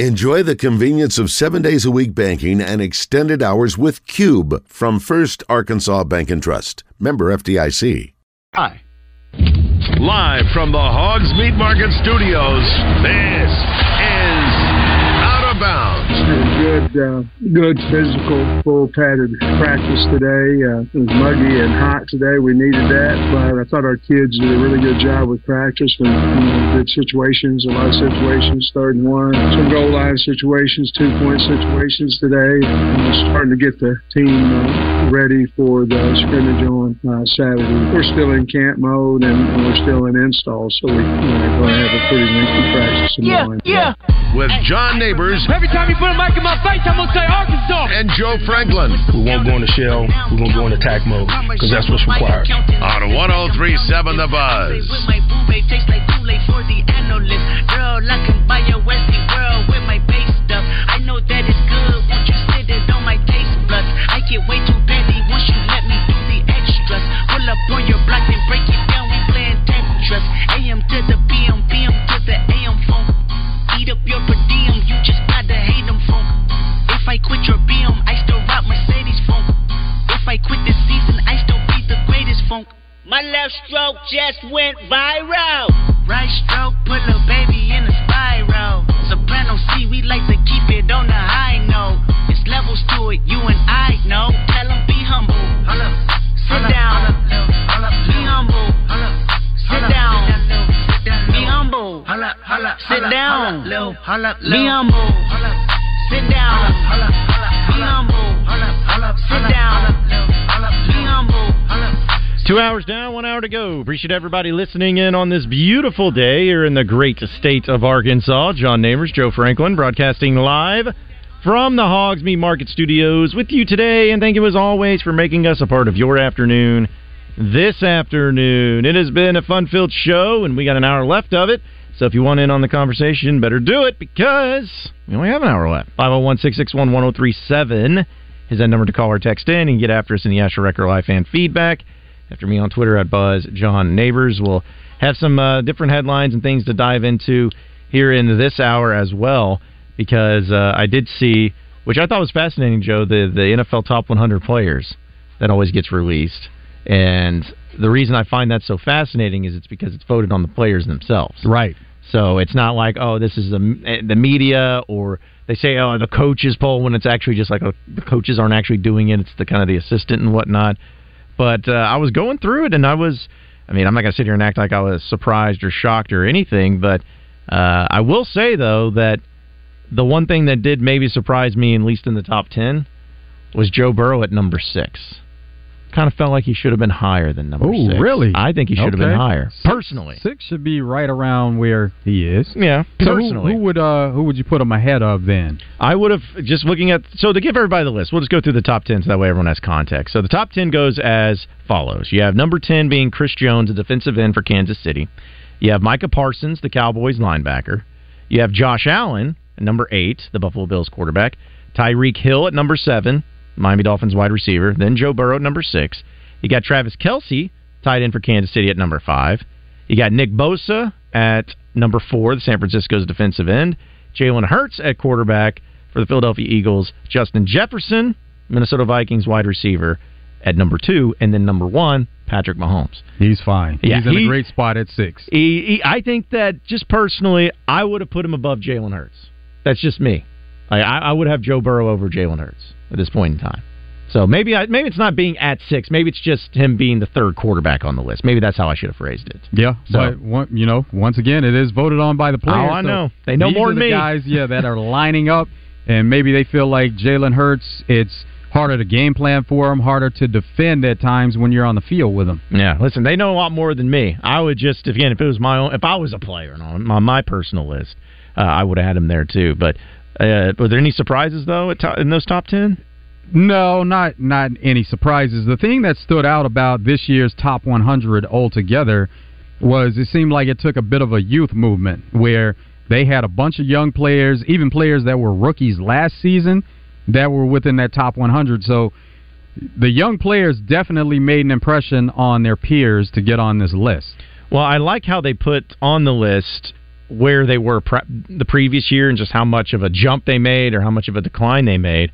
Enjoy the convenience of seven days a week banking and extended hours with Cube from First Arkansas Bank and Trust. Member FDIC. Hi. Live from the Hogs Meat Market Studios, this is Out of Bounds. Good, uh, good physical, full padded practice today. Uh, it was muggy and hot today. We needed that, but I thought our kids did a really good job with practice. And you know, good situations, a lot of situations, third and one, some goal line situations, two point situations today. And starting to get the team uh, ready for the scrimmage on uh, Saturday. We're still in camp mode and, and we're still in install, so we, you know, are going to have a pretty lengthy practice tomorrow. Yeah, yeah. With John Neighbors. Every time you put a mic in my face, I'm going to say Arkansas. And Joe Franklin. We won't go into shell. We're going to go into attack mode because that's what's required. On 1037 The Buzz. Girl, I can buy your Westie world with my base stuff. I know that it's good. Buds? I get way too busy once you let me do the extras. Pull up on your block and break it down. We playing Tetris. AM to the PM, PM to the AM phone. Eat up your per diem. You just gotta hate them funk. If I quit your BM, I still rock Mercedes funk. If I quit this season, I still be the greatest funk. My left stroke just went viral. Right stroke put a baby in a spiral. Soprano C, we like to keep it on the high levels to it, you and I know. Tell 'em be humble. Sit down. Be humble. Sit down. Be humble. Sit down. Be humble. Sit down. Be humble. Sit down. Be humble. Two hours down, one hour to go. Appreciate everybody listening in on this beautiful day here in the great state of Arkansas. John Neighbors, Joe Franklin, broadcasting live from the Hogs Meat Market Studios with you today. And thank you as always for making us a part of your afternoon this afternoon. It has been a fun filled show, and we got an hour left of it. So if you want in on the conversation, better do it because we only have an hour left. 501 661 1037 is that number to call or text in and get after us in the Asher Record Live fan feedback. After me on Twitter at Buzz John Neighbors, we'll have some uh, different headlines and things to dive into here in this hour as well. Because uh, I did see, which I thought was fascinating, Joe, the the NFL top 100 players that always gets released, and the reason I find that so fascinating is it's because it's voted on the players themselves. Right. So it's not like oh this is the the media or they say oh the coaches poll when it's actually just like oh, the coaches aren't actually doing it. It's the kind of the assistant and whatnot. But uh, I was going through it and I was, I mean, I'm not going to sit here and act like I was surprised or shocked or anything, but uh, I will say though that the one thing that did maybe surprise me, at least in the top ten, was Joe Burrow at number six. Kind of felt like he should have been higher than number Oh, six. really? I think he should have been higher. Personally. Six should be right around where he is. Yeah, So who- personally. who, would uh who would you put him ahead of then? I would have just looking at so to give everybody the list. We'll just go through the top ten so that way everyone has context. So the top ten goes as follows: you have number ten being Chris Jones, a defensive end for Kansas City. You have Micah Parsons, the Cowboys linebacker. You have Josh Allen number eight, the Buffalo Bills quarterback. Tyreek Hill at number seven, Miami Dolphins wide receiver. Then Joe Burrow at number six. You got Travis Kelce, tight end for Kansas City at number five. You got Nick Bosa at number four, the San Francisco's defensive end. Jalen Hurts at quarterback for the Philadelphia Eagles. Justin Jefferson, Minnesota Vikings wide receiver, at number two. And then number one, Patrick Mahomes. He's fine. Yeah, He's in he- a great spot at six. He, he, I think that just personally, I would have put him above Jalen Hurts. That's just me. I, I, would have Joe Burrow over Jalen Hurts at this point in time. So maybe I, maybe it's not being at six. Maybe it's just him being the third quarterback on the list. Maybe that's how I should have phrased it. Yeah, So- but one, you know, once again, it is voted on by the players. Oh, I so know. They know these more are than the me. Guys, yeah, that are lining up, and maybe they feel like Jalen Hurts. It's harder to game plan for him, harder to defend at times when you're on the field with him. Yeah, listen, they know a lot more than me. I would just, again, if it was my own, if I was a player on my, my personal list, uh, I would have had him there too. But uh, were there any surprises though to, in those top ten? No, not not any surprises. The thing that stood out about this year's top 100 altogether was it seemed like it took a bit of a youth movement where they had a bunch of young players, even players that were rookies last season, that were within that top 100. So the young players definitely made an impression on their peers to get on this list. Well, I like how they put on the list where they were pre- the previous year and just how much of a jump they made or how much of a decline they made.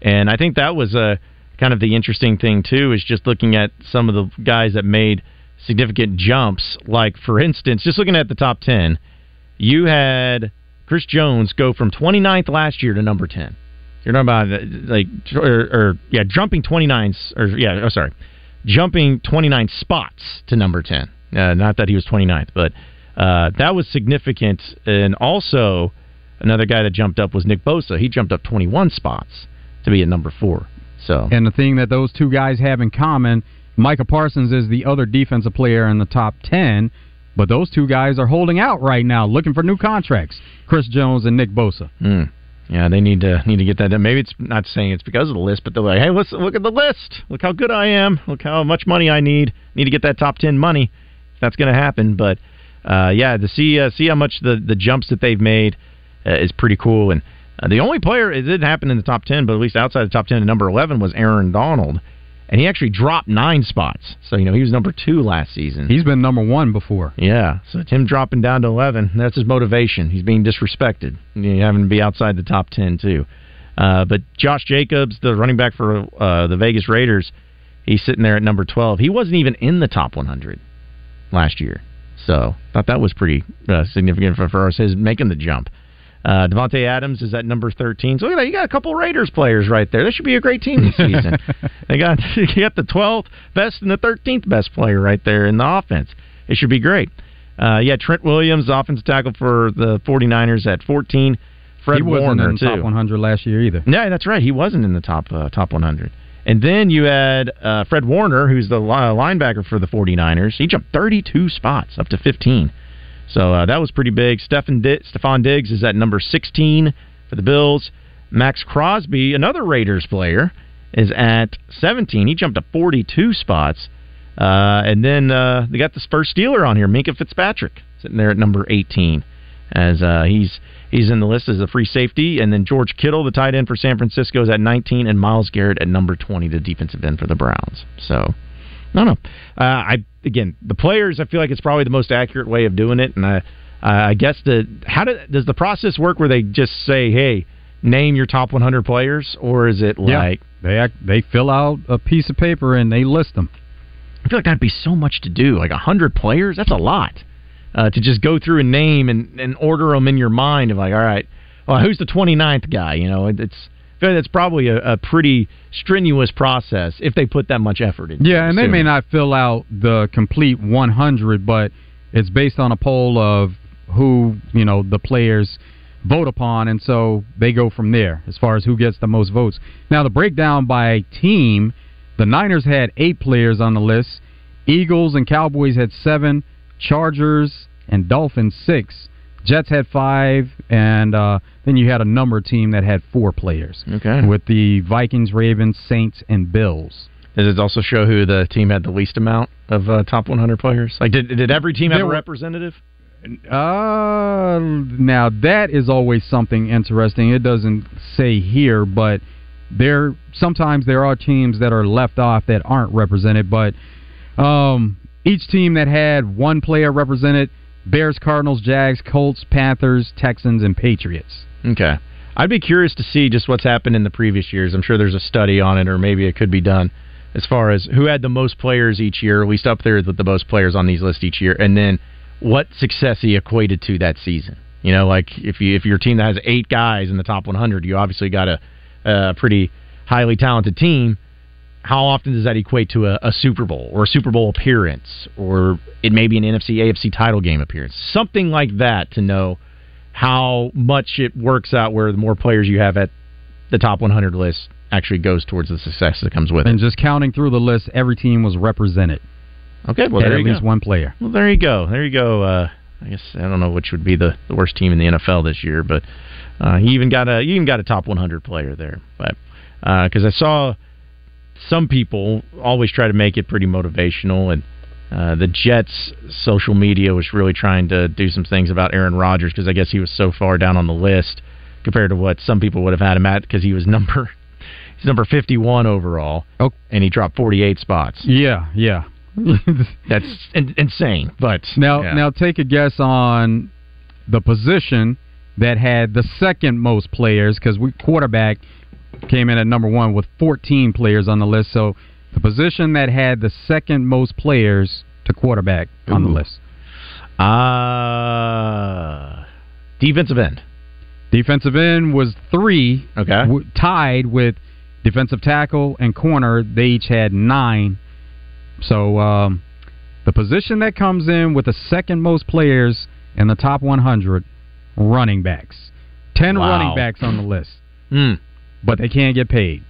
And I think that was a kind of the interesting thing too is just looking at some of the guys that made significant jumps. Like for instance, just looking at the top ten, you had Chris Jones go from 29th last year to number 10. You're talking about like or, or yeah, jumping 29 or yeah, oh sorry, jumping 29 spots to number 10. Uh, not that he was 29th, but uh, that was significant. And also, another guy that jumped up was Nick Bosa. He jumped up 21 spots to be at number four. So, and the thing that those two guys have in common, Micah Parsons is the other defensive player in the top 10. But those two guys are holding out right now, looking for new contracts. Chris Jones and Nick Bosa. Mm. Yeah, they need to need to get that done. Maybe it's not saying it's because of the list, but they're like, hey, let's look at the list. Look how good I am. Look how much money I need. Need to get that top ten money. That's going to happen. But uh, yeah, to see uh, see how much the the jumps that they've made uh, is pretty cool. And uh, the only player it didn't happen in the top ten, but at least outside the top ten, number eleven was Aaron Donald and he actually dropped nine spots. So you know he was number two last season. He's been number one before. Yeah, so it's him dropping down to eleven. That's his motivation. He's being disrespected. You know, having to be outside the top ten too. Uh, but Josh Jacobs, the running back for uh, the Vegas Raiders, he's sitting there at number twelve. He wasn't even in the top one hundred last year. So thought that was pretty uh, significant for, for us. His making the jump. Uh, Davante Adams is at number 13. So look at that. You got a couple Raiders players right there. This should be a great team this season. they got you got the 12th best and the 13th best player right there in the offense. It should be great. Uh, yeah, Trent Williams, offensive tackle for the 49ers at 14. Fred he wasn't Warner in the too. top 100 last year either. Yeah, that's right. He wasn't in the top uh, top 100. And then you had uh, Fred Warner, who's the linebacker for the 49ers. He jumped 32 spots up to 15. So uh, that was pretty big. Stefan Di- Stefon Diggs is at number 16 for the Bills. Maxx Crosby, another Raiders player, is at 17. He jumped up 42 spots. Uh, and then uh, they got this first Steeler on here, Minkah Fitzpatrick, sitting there at number 18, as uh, he's he's in the list as a free safety. And then George Kittle, the tight end for San Francisco, is at 19, and Myles Garrett at number 20, the defensive end for the Browns. So, no, no. Uh, I again, the players. I feel like it's probably the most accurate way of doing it, and I, I guess the how do, does the process work? Where they just say, "Hey, name your top 100 players," or is it like yeah. they act, they fill out a piece of paper and they list them? I feel like that'd be so much to do. Like a hundred players, that's a lot uh, to just go through and name and, and order them in your mind. Of like, all right, well, who's the 29th guy? You know, it's that's probably a, a, pretty strenuous process if they put that much effort into. Yeah, and they may not fill out the complete 100, but it's based on a poll of who you know the players vote upon, and so they go from there as far as who gets the most votes. Now the breakdown by team, the Niners had eight players on the list, Eagles and Cowboys had seven, Chargers and Dolphins six. Jets had five, and uh, then you had a number team that had four players. Okay. With the Vikings, Ravens, Saints, and Bills. Does it also show who the team had the least amount of uh, top 100 players? Like, did did every team have There a representative? Uh, now that is always something interesting. It doesn't say here, but there sometimes there are teams that are left off that aren't represented. But um, each team that had one player represented: Bears, Cardinals, Jags, Colts, Panthers, Texans, and Patriots. Okay. I'd be curious to see just what's happened in the previous years. I'm sure there's a study on it, or maybe it could be done as far as who had the most players each year, at least up there with the most players on these lists each year, and then what success he equated to that season. You know, like if you if your team that has eight guys in the top 100, you obviously got a, a pretty highly talented team. How often does that equate to a, a Super Bowl or a Super Bowl appearance, or it may be an NFC AFC title game appearance, something like that, to know how much it works out where the more players you have at the top 100 list actually goes towards the success that comes with it. And just counting through the list, every team was represented. Okay, well there at least go. one player. Well, there you go. There you go. Uh, I guess I don't know which would be the, the worst team in the NFL this year, but uh, he even got a he even got a top 100 player there. But because I saw some people always try to make it pretty motivational, and uh, the Jets social media was really trying to do some things about Aaron Rodgers because I guess he was so far down on the list compared to what some people would have had him at because he was number he's number 51 overall, Oh. and he dropped 48 spots. Yeah, yeah. That's in- insane. But Now, yeah. now take a guess on the position that had the second most players because we quarterback came in at number one with 14 players on the list. So the position that had the second most players to quarterback on the list. Uh, defensive end. Defensive end was three, Okay. w- tied with defensive tackle and corner. They each had nine. So um, the position that comes in with the second most players in the top 100, running backs. Ten Wow. running backs on the list, Hmm. But they can't get paid.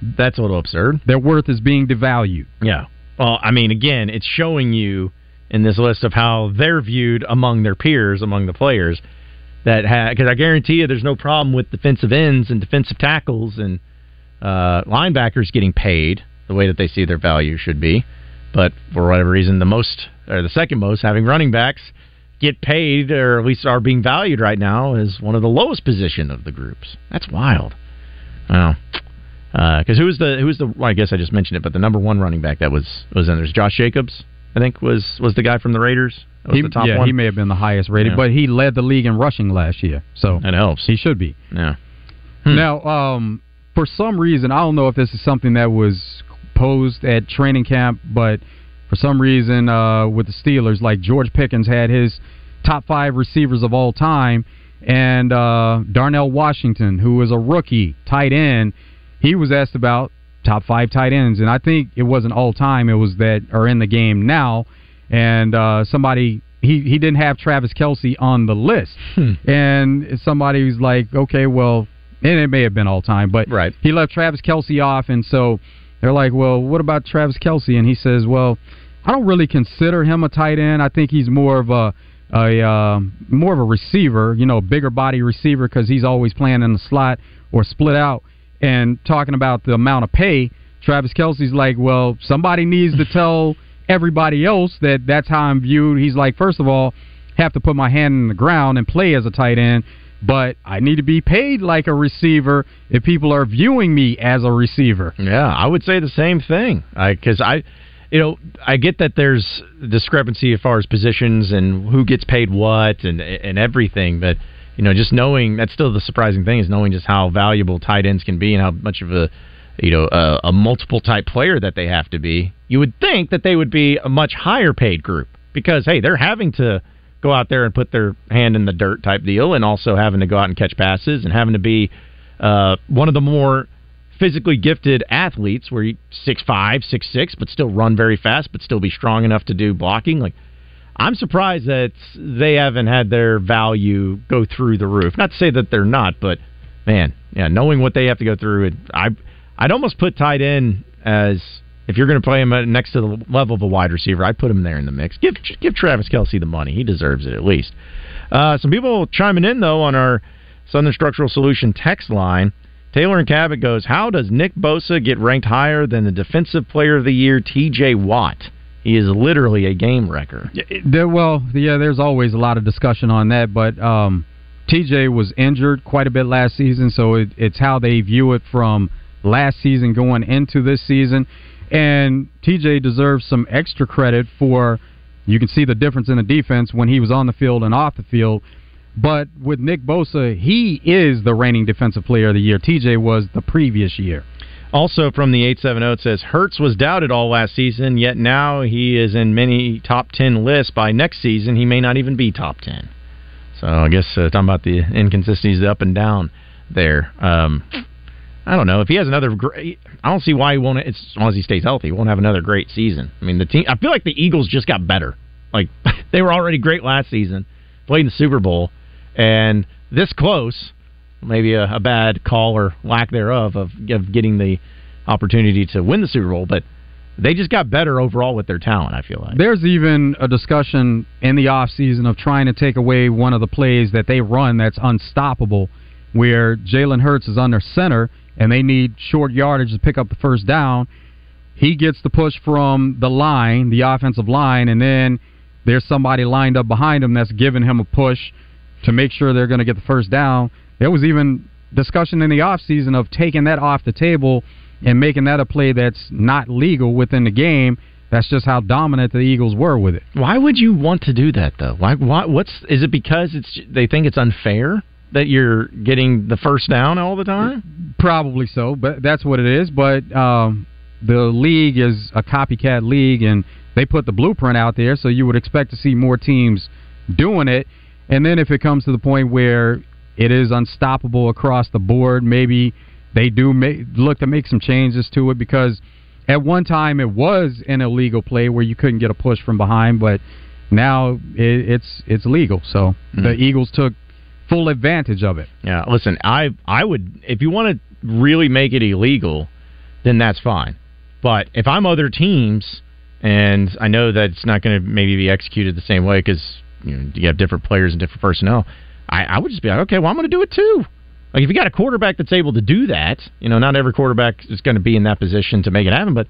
That's a little absurd. Their worth is being devalued. Yeah. Well, I mean, again, it's showing you in this list of how they're viewed among their peers, among the players. That because I guarantee you, there's no problem with defensive ends and defensive tackles and uh, linebackers getting paid the way that they see their value should be. But for whatever reason, the most or the second most having running backs get paid or at least are being valued right now is one of the lowest position of the groups. That's wild. Wow. Because who was the who was the? Well, I guess I just mentioned it, but the number one running back that was was in there's Josh Jacobs. I think was was the guy from the Raiders. Was He, the top yeah, one. he may have been the highest rated, Yeah. but he led the league in rushing last year, so that helps. he should be. Yeah. Hmm. Now, um, for some reason, I don't know if this is something that was posed at training camp, but for some reason, uh, with the Steelers, like George Pickens had his top five receivers of all time, and uh, Darnell Washington, who was a rookie tight end, he was asked about top five tight ends, and I think it wasn't all time; it was that are in the game now, and uh, somebody. He, he didn't have Travis Kelce on the list, Hmm. and somebody was like, "Okay, well, and it may have been all time, but Right. he left Travis Kelce off, and so they're like, "Well, what about Travis Kelce?" And he says, "Well, I don't really consider him a tight end. I think he's more of a a uh, more of a receiver, you know, a bigger body receiver because he's always playing in the slot or split out." And talking about the amount of pay, Travis Kelce's like, "Well, somebody needs to tell everybody else that that's how I'm viewed." He's like, first of all, have to put my hand in the ground and play as a tight end." But I need to be paid like a receiver if people are viewing me as a receiver. Yeah, I would say the same thing. I because I, you know, I get that there's discrepancy as far as positions and who gets paid what and and everything, but you know, just knowing that's still the surprising thing is knowing just how valuable tight ends can be and how much of a you know a, a multiple type player that they have to be. You would think that they would be a much higher paid group because hey, they're having to go out there and put their hand in the dirt type deal, and also having to go out and catch passes and having to be uh, one of the more physically gifted athletes where you six five, six six, but still run very fast, but still be strong enough to do blocking. Like I'm surprised that they haven't had their value go through the roof. Not to say that they're not, but man, yeah, knowing what they have to go through, I I'd almost put tight end as if you're going to play him next to the level of a wide receiver, I'd put him there in the mix. Give give Travis Kelce the money; he deserves it at least. Uh, some people chiming in though on our Southern Structural Solution text line. Taylor and Cabot goes, How does Nick Bosa get ranked higher than the Defensive Player of the Year, TJ Watt? He is literally a game wrecker. There, well, yeah, there's always a lot of discussion on that, but um, TJ was injured quite a bit last season, so it, it's how they view it from last season going into this season. And TJ deserves some extra credit for. You can see the difference in the defense when he was on the field and off the field. But with Nick Bosa, he is the reigning defensive player of the year. TJ was the previous year. Also from the 870, it says Hurts was doubted all last season, yet now he is in many top 10 lists. By next season, he may not even be top 10. So I guess uh, talking about the inconsistencies up and down there. Um, I don't know if he has another great. I don't see why he won't. As long as he stays healthy, he won't have another great season. I mean, the team. I feel like the Eagles just got better. Like they were already great last season, played in the Super Bowl, and this close. Maybe a, a bad call or lack thereof of, of getting the opportunity to win the Super Bowl, but they just got better overall with their talent. I feel like. There's even a discussion in the offseason of trying to take away one of the plays that they run that's unstoppable, where Jalen Hurts is under center and they need short yardage to pick up the first down. He gets the push from the line, the offensive line, and then there's somebody lined up behind him that's giving him a push to make sure they're going to get the first down. There was even discussion in the offseason of taking that off the table and making that a play that's not legal within the game That's just how dominant the Eagles were with it. Why would you want to do that though? Why? Why? What's? Is it because it's they think it's unfair that you're getting the first down all the time? Probably so, but that's what it is. But um, the league is a copycat league, and they put the blueprint out there, so you would expect to see more teams doing it. And then if it comes to the point where it is unstoppable across the board, maybe they do make, look to make some changes to it because at one time it was an illegal play where you couldn't get a push from behind, but now it, it's it's legal. So Hmm. the Eagles took full advantage of it. Yeah. Listen, I I would if you want to really make it illegal, then that's fine. But if I'm other teams, and I know that it's not going to maybe be executed the same way because you know you have different players and different personnel, I, I would just be like, okay, well I'm going to do it too. Like if you got a quarterback that's able to do that, you know, not every quarterback is going to be in that position to make it happen, but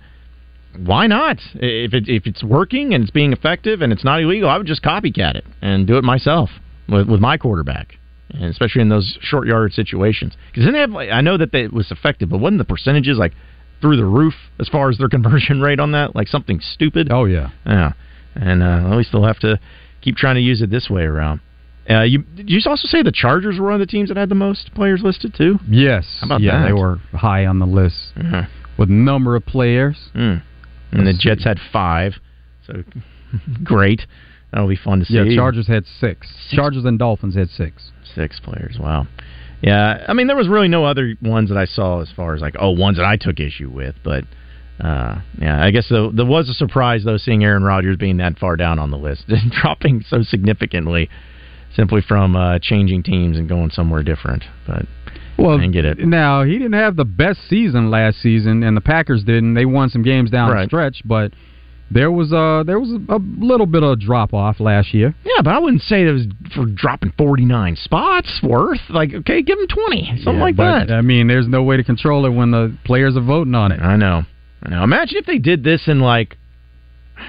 why not? If it, if it's working and it's being effective and it's not illegal, I would just copycat it and do it myself with, with my quarterback, and especially in those short yard situations. Because then they have, like, I know that they, it was effective, but wasn't the percentages like through the roof as far as their conversion rate on that? Like something stupid. Oh yeah, yeah. And uh, at least they'll have to keep trying to use it this way around. Uh, you did you also say the Chargers were one of the teams that had the most players listed too? Yes. How about yeah, that? they were high on the list Yeah. with number of players. Mm. And the Jets had five, so great. That'll be fun to see. Yeah, Chargers had six. Chargers and Dolphins had six. Six players. Wow. Yeah, I mean there was really no other ones that I saw as far as like oh ones that I took issue with, but uh, yeah, I guess the, there was a surprise though seeing Aaron Rodgers being that far down on the list, and dropping so significantly, simply from uh, changing teams and going somewhere different. But Well, I didn't get it. Now he didn't have the best season last season, and the Packers didn't. They won some games down Right. the stretch, but there was a there was a, a little bit of drop off last year. Yeah, but I wouldn't say it was for dropping forty nine spots worth. Like okay, give him twenty, something Yeah, like but, that. I mean, there's no way to control it when the players are voting on it. I know. I know. Imagine if they did this in like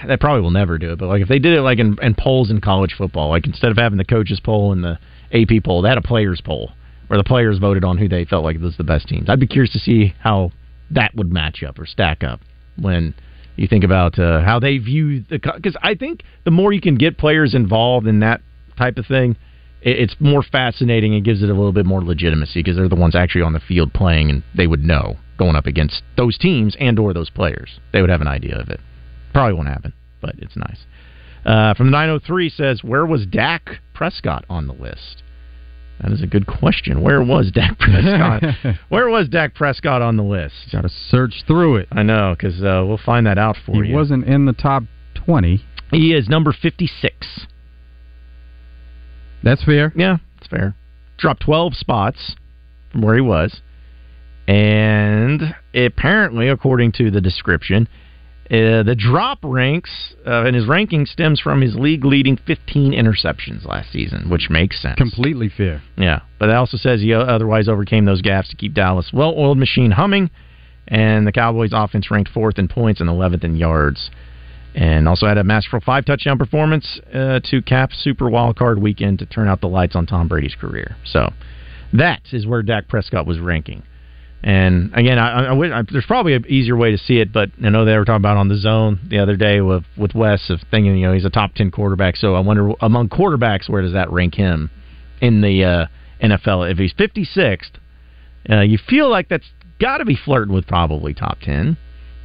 they probably will never do it, but like if they did it like in, in polls in college football, like instead of having the coaches poll and the AP poll, they had a players poll where the players voted on who they felt like was the best teams. I'd be curious to see how that would match up or stack up when you think about uh, how they view the because I think the more you can get players involved in that type of thing, it, it's more fascinating and gives it a little bit more legitimacy because they're the ones actually on the field playing and they would know going up against those teams and or those players. They would have an idea of it. Probably won't happen, but it's nice. Uh, from the 903 says, where was Dak Prescott on the list? That is a good question. Where was Dak Prescott? Where was Dak Prescott on the list? Got to search through it. I know because uh, we'll find that out for He you. He wasn't in the top twenty. He is number 56. That's fair. Yeah, it's fair. Dropped 12 spots from where he was. And apparently, according to the description, uh, the drop ranks uh, and his ranking stems from his league leading 15 interceptions last season, which makes sense. Completely fair. Yeah, but it also says he otherwise overcame those gaps to keep Dallas well-oiled machine humming, and the Cowboys' offense ranked fourth in points and 11th in yards, and also had a masterful five touchdown performance uh, to cap Super Wild Card Weekend to turn out the lights on Tom Brady's career. So that is where Dak Prescott was ranking. And again, I, I, I, there's probably an easier way to see it, but I know they were talking about on the zone the other day with with Wes of thinking you know he's a top ten quarterback. So I wonder among quarterbacks where does that rank him in the uh, NFL? If he's 56th, uh, you feel like that's got to be flirting with probably top ten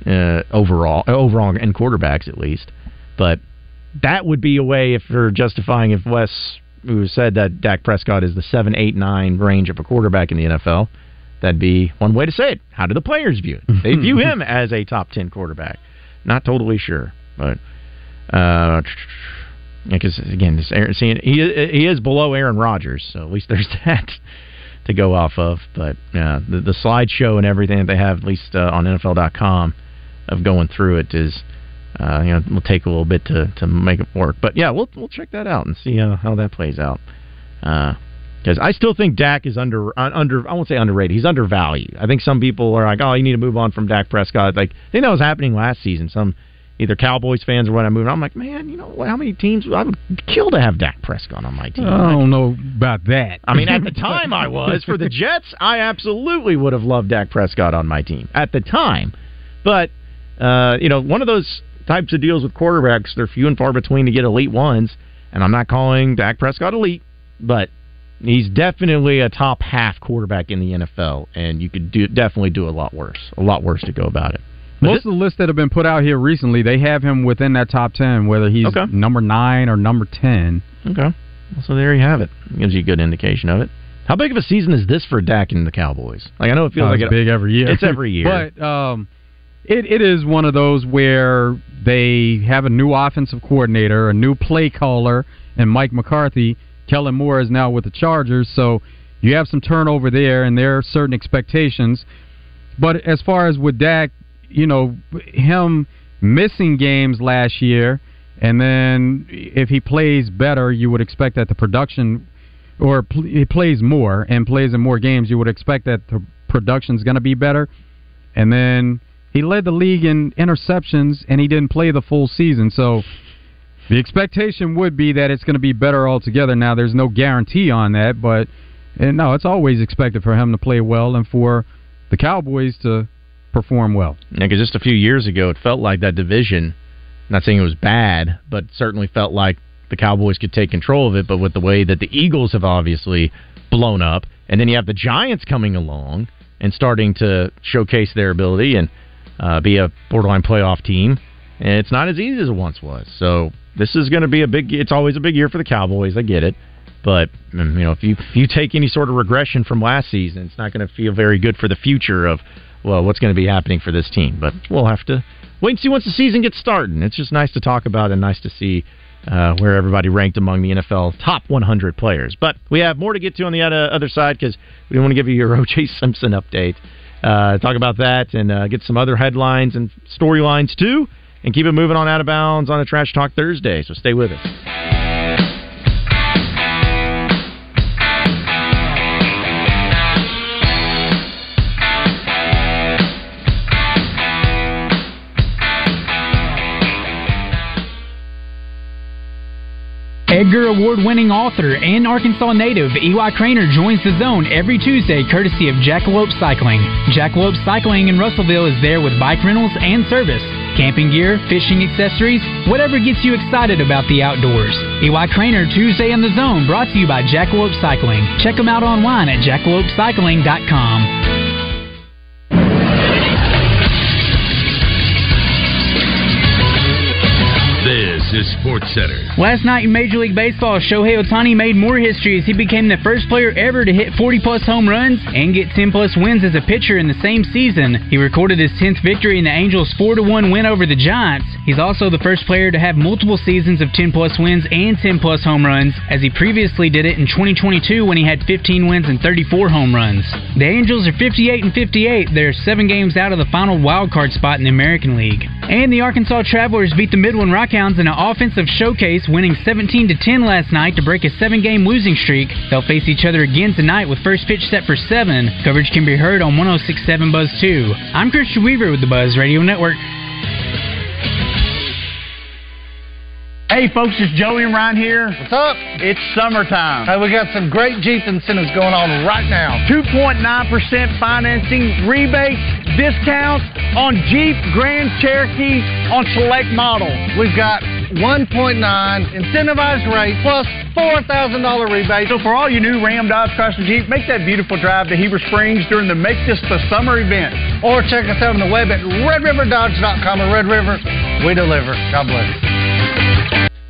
uh, overall, overall in quarterbacks at least. But that would be a way if you're justifying if Wes who said that Dak Prescott is the seven, eight, nine range of a quarterback in the NFL. That'd be one way to say it. How do the players view it? They view him as a top ten quarterback. Not totally sure, but uh, because again, this Aaron, seeing he he is below Aaron Rodgers, so at least there's that to go off of. But uh, the the slideshow and everything that they have, at least uh, on NFL.com, of going through it is. Uh, you know, will take a little bit to, to make it work, but yeah, we'll we'll check that out and see uh, how that plays out. Because I still think Dak is under uh, under I won't say underrated. He's undervalued. I think some people are like, oh, you need to move on from Dak Prescott. Like I think that was happening last season. Some either Cowboys fans or what I moved. I'm like, man, you know what? How many teams I would kill to have Dak Prescott on my team? I don't know about that. I mean, at the time I was for the Jets, I absolutely would have loved Dak Prescott on my team at the time. But uh, you know, one of those types of deals with quarterbacks, they're few and far between to get elite ones. And I'm not calling Dak Prescott elite, but he's definitely a top half quarterback in the NFL, and you could do definitely do a lot worse, a lot worse to go about it. But Most of the lists that have been put out here recently, they have him within that top ten, whether he's Okay. number nine or number ten. Okay. So there you have it. Gives you a good indication of it. How big of a season is this for Dak and the Cowboys? Like I know it feels Oh, like it's big every year. It's every year. but um, it it is one of those where they have a new offensive coordinator, a new play caller, and Mike McCarthy. Kellen Moore is now with the Chargers, so you have some turnover there, and there are certain expectations. But as far as with Dak, you know, him missing games last year, and then if he plays better, you would expect that the production, or pl- he plays more and plays in more games, you would expect that the production's going to be better. And then he led the league in interceptions, and he didn't play the full season, so. The expectation would be that it's going to be better altogether. Now, there's no guarantee on that, but and no, it's always expected for him to play well and for the Cowboys to perform well. Yeah, 'cause just a few years ago, it felt like that division. Not saying it was bad, but certainly felt like the Cowboys could take control of it. But with the way that the Eagles have obviously blown up, and then you have the Giants coming along and starting to showcase their ability and uh, be a borderline playoff team, and it's not as easy as it once was. So this is going to be a big. It's always a big year for the Cowboys. I get it. But um, you know, if you if you take any sort of regression from last season, it's not going to feel very good for the future of well, what's going to be happening for this team. But we'll have to wait and see once the season gets started. It's just nice to talk about and nice to see uh, where everybody ranked among the NFL top 100 players. But we have more to get to on the other, other side because we want to give you your O.J. Simpson update. Uh, talk about that and uh, get some other headlines and storylines too, and keep it moving on out of bounds on a Trash Talk Thursday. So stay with us. Award winning author and Arkansas native Eli Cranor joins the zone every Tuesday courtesy of Jackalope Cycling. Jackalope Cycling in Russellville is there with bike rentals and service, camping gear, fishing accessories, whatever gets you excited about the outdoors. Eli Cranor Tuesday in the zone brought to you by Jackalope Cycling. Check them out online at jackalopecycling.com. Is Sports Center. Last night in Major League Baseball, Shohei Ohtani made more history as he became the first player ever to hit 40 plus home runs and get 10 plus wins as a pitcher in the same season. He recorded his 10th victory in the Angels' 4 1 win over the Giants. He's also the first player to have multiple seasons of 10 plus wins and 10 plus home runs, as he previously did it in 2022 when he had 15 wins and 34 home runs. The Angels are 58 and 58. They're seven games out of the final wild card spot in the American League. And the Arkansas Travelers beat the Midland Rockhounds in an offensive showcase, winning 17 to 10 last night to break a seven-game losing streak. They'll face each other again tonight with first pitch set for seven. Coverage can be heard on 106.7 Buzz 2. I'm Christian Weaver with the Buzz Radio Network. Hey folks, it's Joey and Ryan here. What's up? It's summertime. Hey, we got some great Jeep incentives going on right now. 2.9% financing, rebates, discounts on Jeep Grand Cherokee on select models. We've got 1.9 incentivized rate plus $4,000 rebate. So for all you new Ram Dodge Chrysler Jeep, make that beautiful drive to Heber Springs during the Make This the Summer event. Or check us out on the web at redriverdodge.com or Red River. We deliver. God bless.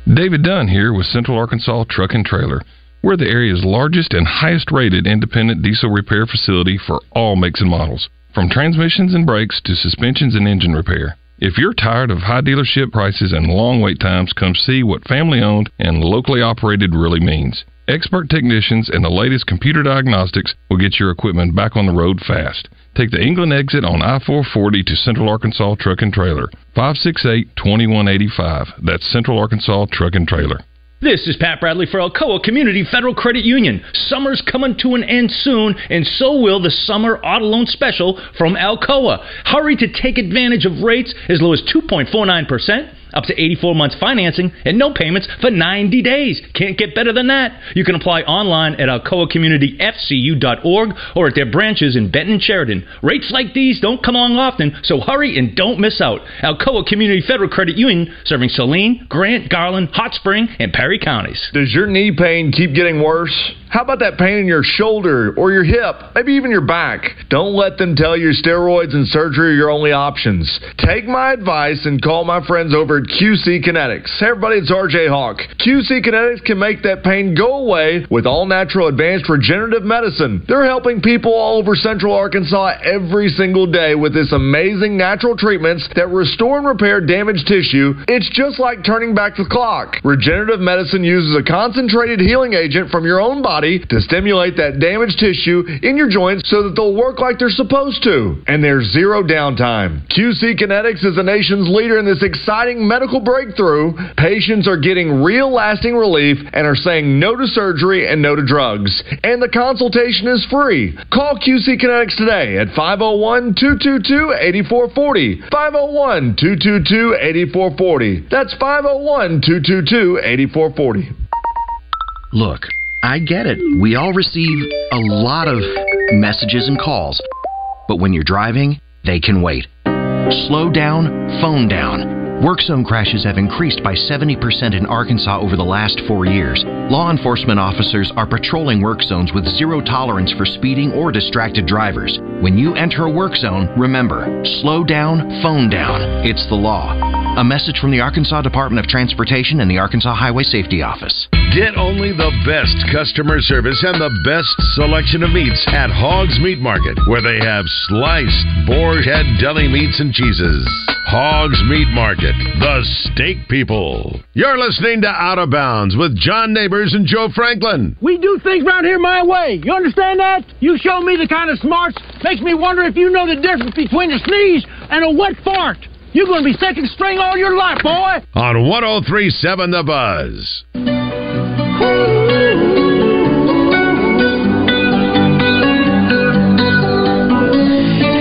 David Dunn here with Central Arkansas Truck and Trailer. We're the area's largest and highest rated independent diesel repair facility for all makes and models, from transmissions and brakes to suspensions and engine repair. If you're tired of high dealership prices and long wait times, come see what family owned and locally operated really means. Expert technicians and the latest computer diagnostics will get your equipment back on the road fast. Take the England exit on I 440 to Central Arkansas Truck and Trailer. 568 2185. That's Central Arkansas Truck and Trailer. This is Pat Bradley for Alcoa Community Federal Credit Union. Summer's coming to an end soon, and so will the Summer Auto Loan Special from Alcoa. Hurry to take advantage of rates as low as 2.49%, Up to 84 months financing and no payments for 90 days. Can't get better than that. You can apply online at alcoacommunityfcu.org or at their branches in Benton, Sheridan. Rates like these don't come along often, so hurry and don't miss out. Alcoa Community Federal Credit Union serving Saline, Grant, Garland, Hot Spring, and Perry counties. Does your knee pain keep getting worse? How about that pain in your shoulder or your hip, maybe even your back? Don't let them tell you steroids and surgery are your only options. Take my advice and call my friends over at QC Kinetics. Hey everybody, it's RJ Hawk. QC Kinetics can make that pain go away with all natural advanced regenerative medicine. They're helping people all over central Arkansas every single day with this amazing natural treatments that restore and repair damaged tissue. It's just like turning back the clock. Regenerative medicine uses a concentrated healing agent from your own body to stimulate that damaged tissue in your joints so that they'll work like they're supposed to. And there's zero downtime. QC Kinetics is the nation's leader in this exciting medical breakthrough. Patients are getting real lasting relief and are saying no to surgery and no to drugs. And the consultation is free. Call QC Kinetics today at 501 222 8440. 501 222 8440. That's 501 222 8440. Look, I get it. We all receive a lot of messages and calls. But when you're driving, they can wait. Slow down, phone down. Work zone crashes have increased by 70% in Arkansas over the last four years. Law enforcement officers are patrolling work zones with zero tolerance for speeding or distracted drivers. When you enter a work zone, remember slow down, phone down. It's the law. A message from the Arkansas Department of Transportation and the Arkansas Highway Safety Office. Get only the best customer service and the best selection of meats at Hogs Meat Market, where they have sliced boar head deli meats and cheeses. Hogs Meat Market, the steak people. You're listening to Out of Bounds with John Neighbors and Joe Franklin. We do things around here my way. You understand that? You show me the kind of smarts makes me wonder if you know the difference between a sneeze and a wet fart. You're going to be second string all your life, boy. On 1037 The Buzz.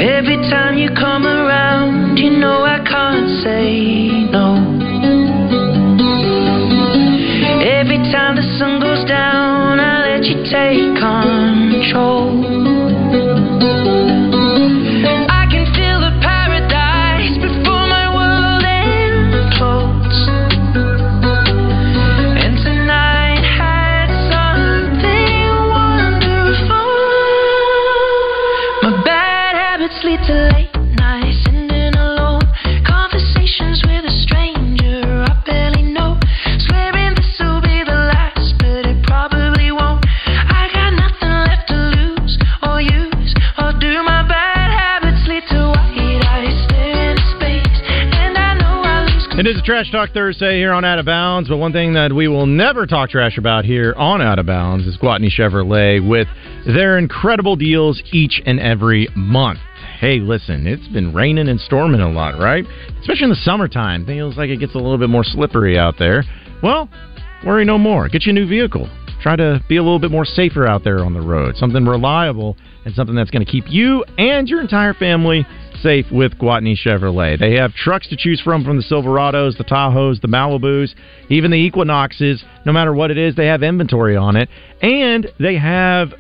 Every time you come around, you know I can't say no. Every time the sun goes down, I let you take control. Trash Talk Thursday here on Out of Bounds, but one thing that we will never talk trash about here on Out of Bounds is Gwatney Chevrolet with their incredible deals each and every month. Hey, listen, it's been raining and storming a lot, right? Especially in the summertime. Feels like it gets a little bit more slippery out there. Well, worry no more. Get you a new vehicle. Try to be a little bit more safer out there on the road. Something reliable and something that's going to keep you and your entire family safe with Gwatney Chevrolet. They have trucks to choose from from the Silverados, the Tahoes, the Malibus, even the Equinoxes. No matter what it is, they have inventory on it. And they have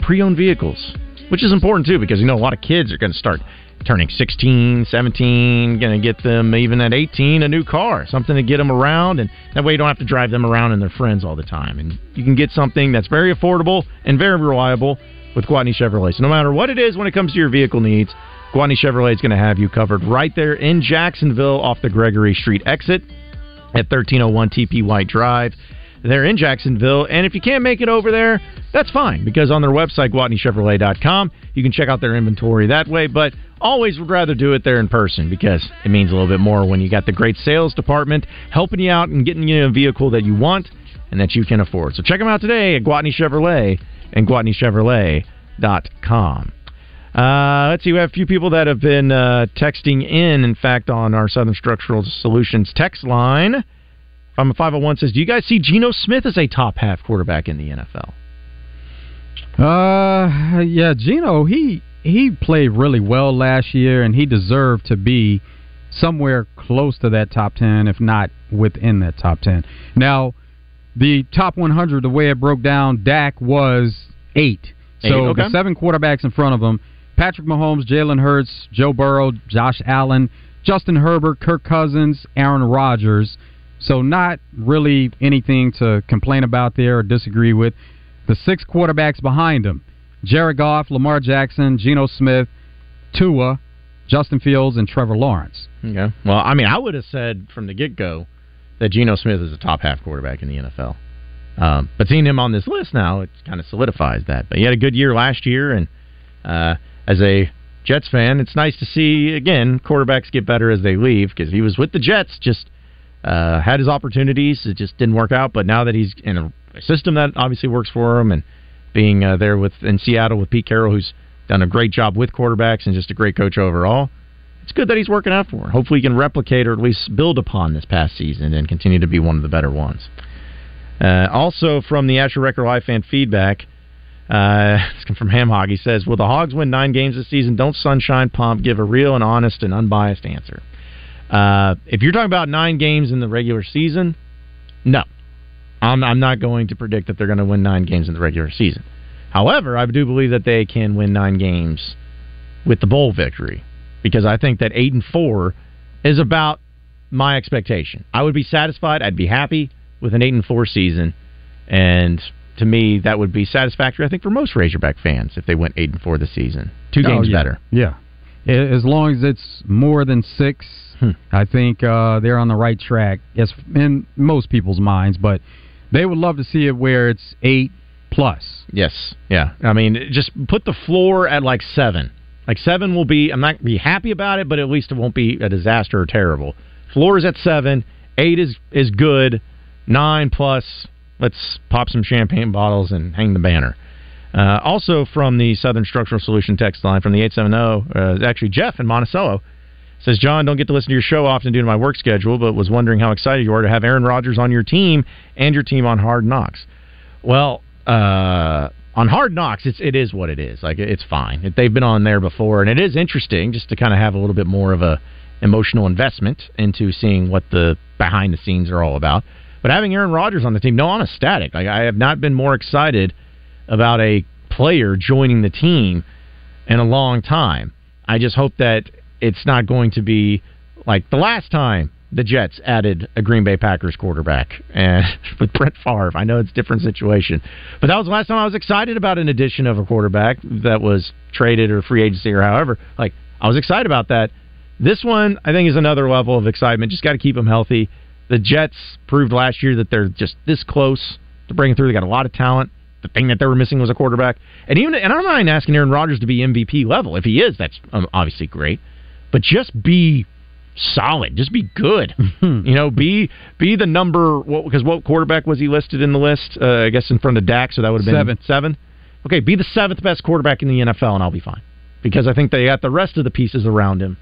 pre-owned vehicles, which is important too because you know a lot of kids are going to start turning 16, 17, going to get them even at 18 a new car, something to get them around and that way you don't have to drive them around and their friends all the time. And you can get something that's very affordable and very reliable with Gwatney Chevrolet. So no matter what it is when it comes to your vehicle needs, Gwatney Chevrolet is going to have you covered right there in Jacksonville off the Gregory Street exit at 1301 TP White Drive. They're in Jacksonville, and if you can't make it over there, that's fine because on their website, GwatneyChevrolet.com, you can check out their inventory that way. But always would rather do it there in person because it means a little bit more when you got the great sales department helping you out and getting you a vehicle that you want and that you can afford. So check them out today at Gwatney Chevrolet and GwatneyChevrolet.com. Uh, let's see, we have a few people that have been uh, texting in. In fact, on our Southern Structural Solutions text line, from a 501 says, Do you guys see Geno Smith as a top half quarterback in the NFL? Uh, yeah, Geno, he he played really well last year, and he deserved to be somewhere close to that top 10, if not within that top 10. Now, the top 100, the way it broke down, Dak was eight. So Eight, okay. the seven quarterbacks in front of him Patrick Mahomes, Jalen Hurts, Joe Burrow, Josh Allen, Justin Herbert, Kirk Cousins, Aaron Rodgers. So not really anything to complain about there or disagree with. The six quarterbacks behind him Jared Goff, Lamar Jackson, Geno Smith, Tua, Justin Fields, and Trevor Lawrence. Yeah. Well, I mean, I would have said from the get go that Geno Smith is a top half quarterback in the NFL. Um, but seeing him on this list now, it kind of solidifies that. But he had a good year last year, and uh, as a Jets fan, it's nice to see again quarterbacks get better as they leave because he was with the Jets, just uh, had his opportunities, it just didn't work out. But now that he's in a, system that obviously works for him, and being uh, there with in Seattle with Pete Carroll, who's done a great job with quarterbacks and just a great coach overall. It's good that he's working out for. Him. Hopefully, he can replicate or at least build upon this past season and continue to be one of the better ones. Uh, also, from the Asher Record Live fan feedback, uh, from Ham Hog. He says, "Will the Hogs win nine games this season? Don't sunshine pump. Give a real and honest and unbiased answer." Uh, if you're talking about nine games in the regular season, no, I'm, I'm not going to predict that they're going to win nine games in the regular season. However, I do believe that they can win nine games with the bowl victory because I think that eight and four is about my expectation. I would be satisfied. I'd be happy with an eight and four season, and to me, that would be satisfactory. I think for most Razorback fans if they went eight and four this season, two games yeah. better. Yeah. As long as it's more than six, Hmm. I think uh, they're on the right track. Yes, in most people's minds, but they would love to see it where it's eight plus. Yes, yeah. I mean, just put the floor at like seven. Like seven will be. I'm not gonna be happy about it, but at least it won't be a disaster or terrible. Floor is at seven. Eight is is good. Nine plus. Let's pop some champagne bottles and hang the banner. Uh, also from the Southern Structural Solution text line from the 870, uh, actually Jeff in Monticello says, John, don't get to listen to your show often due to my work schedule, but was wondering how excited you are to have Aaron Rodgers on your team and your team on Hard Knocks. Well, uh, on Hard Knocks, it's it is what it is. Like it's fine. They've been on there before, and it is interesting just to kind of have a little bit more of a emotional investment into seeing what the behind the scenes are all about. But having Aaron Rodgers on the team, no, I'm ecstatic. Like I have not been more excited about a player joining the team in a long time. I just hope that it's not going to be like the last time the Jets added a Green Bay Packers quarterback and with Brett Favre. I know it's a different situation, but that was the last time I was excited about an addition of a quarterback that was traded or free agency or however. Like I was excited about that. This one, I think, is another level of excitement. Just got to keep him healthy. The Jets proved last year that they're just this close to bringing through. They got a lot of talent. The thing that they were missing was a quarterback. And even and I'm not even asking Aaron Rodgers to be MVP level. If he is, that's um, obviously great. But just be solid. Just be good. you know, be be the number. What because what quarterback was he listed in the list? Uh, I guess in front of Dak, so that would have been Seven. Seven. Okay, be the seventh best quarterback in the NFL, and I'll be fine. Because I think they got the rest of the pieces around him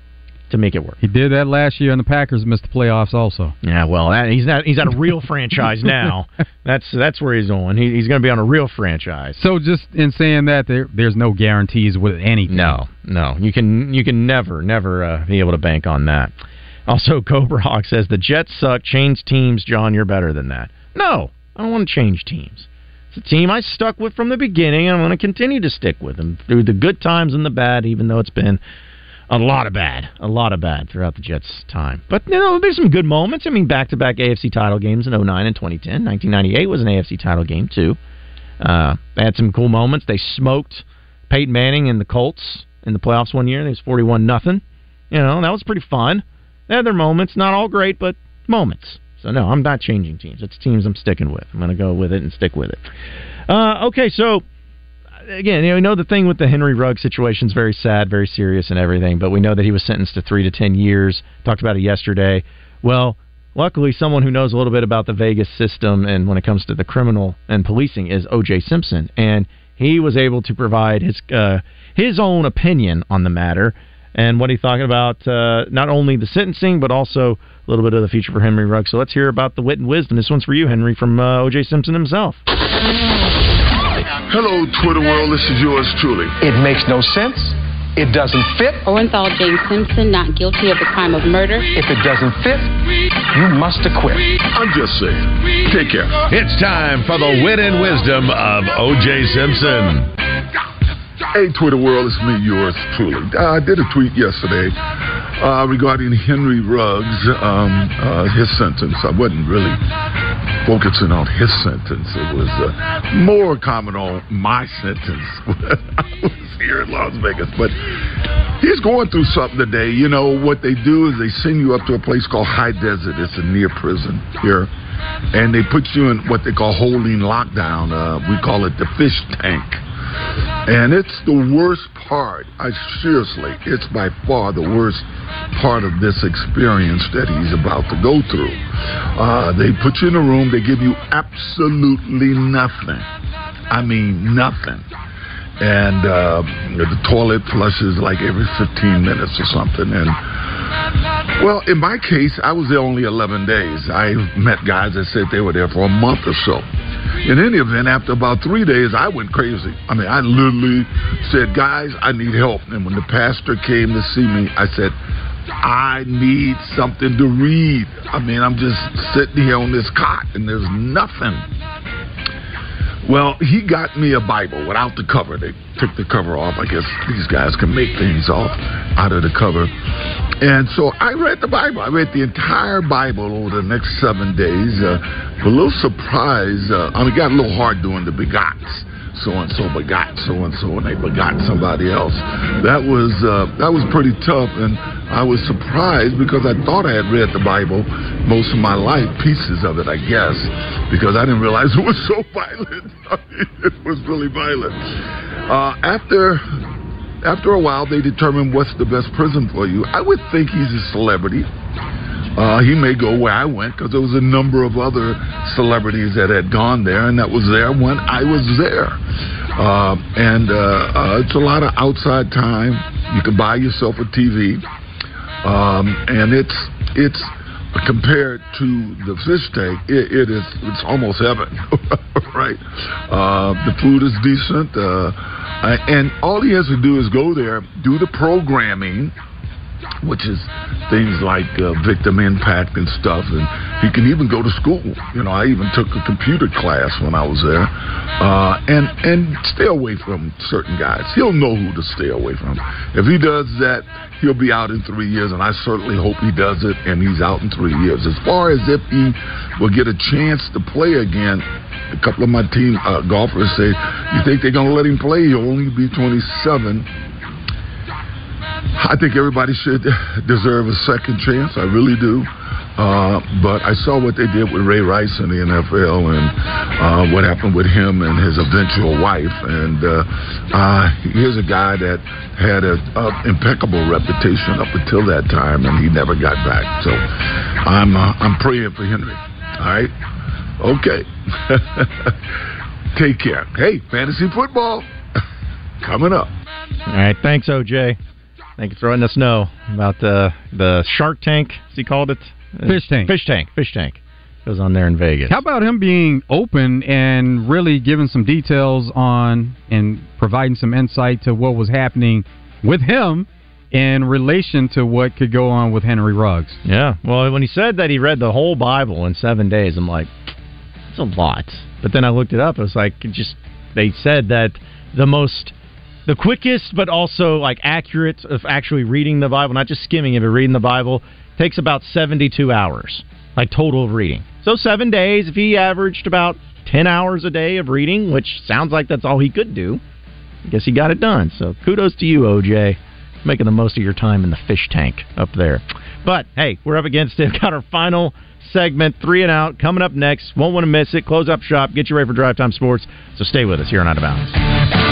to make it work. He did that last year, and the Packers missed the playoffs also. Yeah, well, that, he's not. He's at a real franchise now. That's that's where he's going. He, he's going to be on a real franchise. So just in saying that, there, there's no guarantees with anything. No, no, you can you can never never uh, be able to bank on that. Also, Cobra Hawk says the Jets suck. Change teams, John. You're better than that. No, I don't want to change teams. It's a team I stuck with from the beginning, and I'm going to continue to stick with them through the good times and the bad, even though it's been a lot of bad, a lot of bad throughout the Jets' time. But you know, there's some good moments. I mean, back-to-back AFC title games in 09 and 2010. 1998 was an AFC title game too. Uh, they had some cool moments. They smoked Peyton Manning and the Colts in the playoffs one year. It was 41 nothing. You know, that was pretty fun. They had their moments, not all great, but moments. So no, I'm not changing teams. It's teams I'm sticking with. I'm going to go with it and stick with it. Uh, okay, so again, you know, we know the thing with the Henry Ruggs situation is very sad, very serious, and everything. But we know that he was sentenced to three to ten years. Talked about it yesterday. Well, luckily, someone who knows a little bit about the Vegas system and when it comes to the criminal and policing is O.J. Simpson, and he was able to provide his uh, his own opinion on the matter and what he thought about uh, not only the sentencing but also a little bit of the future for Henry Ruggs. So let's hear about the wit and wisdom. This one's for you, Henry, from uh, O.J. Simpson himself. Hello, Twitter world. This is yours truly. It makes no sense. it doesn't fit. Orenthal James Simpson not guilty of the crime of murder. If it doesn't fit, you must acquit. I'm just saying. Take care. It's time for the wit and wisdom of O.J. Simpson. Hey, Twitter world, it's me, yours truly. I did a tweet yesterday uh, regarding Henry Ruggs, um, uh, his sentence. I wasn't really focusing on his sentence. It was uh, more comment on my sentence I was here in Las Vegas. But he's going through something today. You know, what they do is they send you up to a place called High Desert. It's a near prison here. And they put you in what they call holding lockdown. Uh, we call it the fish tank. And it's the worst part. I seriously, it's by far the worst part of this experience that he's about to go through. Uh, they put you in a room, they give you absolutely nothing. I mean, nothing. And uh, the toilet flushes like every 15 minutes or something. And well, in my case, I was there only 11 days. I met guys that said they were there for a month or so. In any event, after about three days, I went crazy. I mean, I literally said, guys, I need help. And when the pastor came to see me, I said, I need something to read. I mean, I'm just sitting here on this cot and there's nothing. Well, he got me a Bible without the cover. They took the cover off. I guess these guys can make things off out of the cover. And so I read the Bible. I read the entire Bible over the next seven days. Uh, a little surprised. Uh, I mean, got a little hard doing the begots so and so begot so and so, and they begot somebody else. That was uh, that was pretty tough, and I was surprised because I thought I had read the Bible most of my life, pieces of it, I guess, because I didn't realize it was so violent. It was really violent. Uh, after after a while, they determine what's the best prison for you. I would think he's a celebrity. Uh, he may go where I went because there was a number of other celebrities that had gone there, and that was there when I was there. Uh, and uh, uh, it's a lot of outside time. You can buy yourself a TV, um, and it's it's compared to the fish tank. It, it is it's almost heaven, right? Uh, the food is decent, uh, and all he has to do is go there, do the programming which is things like uh, victim impact and stuff. And he can even go to school. You know, I even took a computer class when I was there, uh, and and stay away from certain guys. He'll know who to stay away from. If he does that, he'll be out in three years, and I certainly hope he does it, and he's out in three years. As far as if he will get a chance to play again. A couple of my team uh, golfers say, "You think they're going to let him play? He'll only be 27." I think everybody should deserve a second chance. I really do. Uh, but I saw what they did with Ray Rice in the NFL and uh, what happened with him and his eventual wife. And uh, uh, here's a guy that had an impeccable reputation up until that time, and he never got back. So I'm uh, I'm praying for Henry. All right, okay. Take care. Hey, fantasy football coming up. All right, thanks, OJ. Thank you for letting us know about the the Shark Tank, as he called it. Uh, fish tank. Fish tank. Fish tank. Goes on there in Vegas. How about him being open and really giving some details on and providing some insight to what was happening with him in relation to what could go on with Henry Ruggs? Yeah. Well, when he said that he read the whole Bible in seven days, I'm like, that's a lot. But then I looked it up. It was like, it just they said that the most the quickest but also like accurate of actually reading the Bible, not just skimming it, but reading the Bible, takes about 72 hours, like total of reading. So seven days, if he averaged about 10 hours a day of reading, which sounds like that's all he could do, I guess he got it done. So kudos to you, OJ, making the most of your time in the fish tank up there. But hey, we're up against it. Got our final segment, three and out, coming up next. Won't want to miss it. Close up shop, get you ready for Drive Time Sports. So stay with us here on Out of Bounds.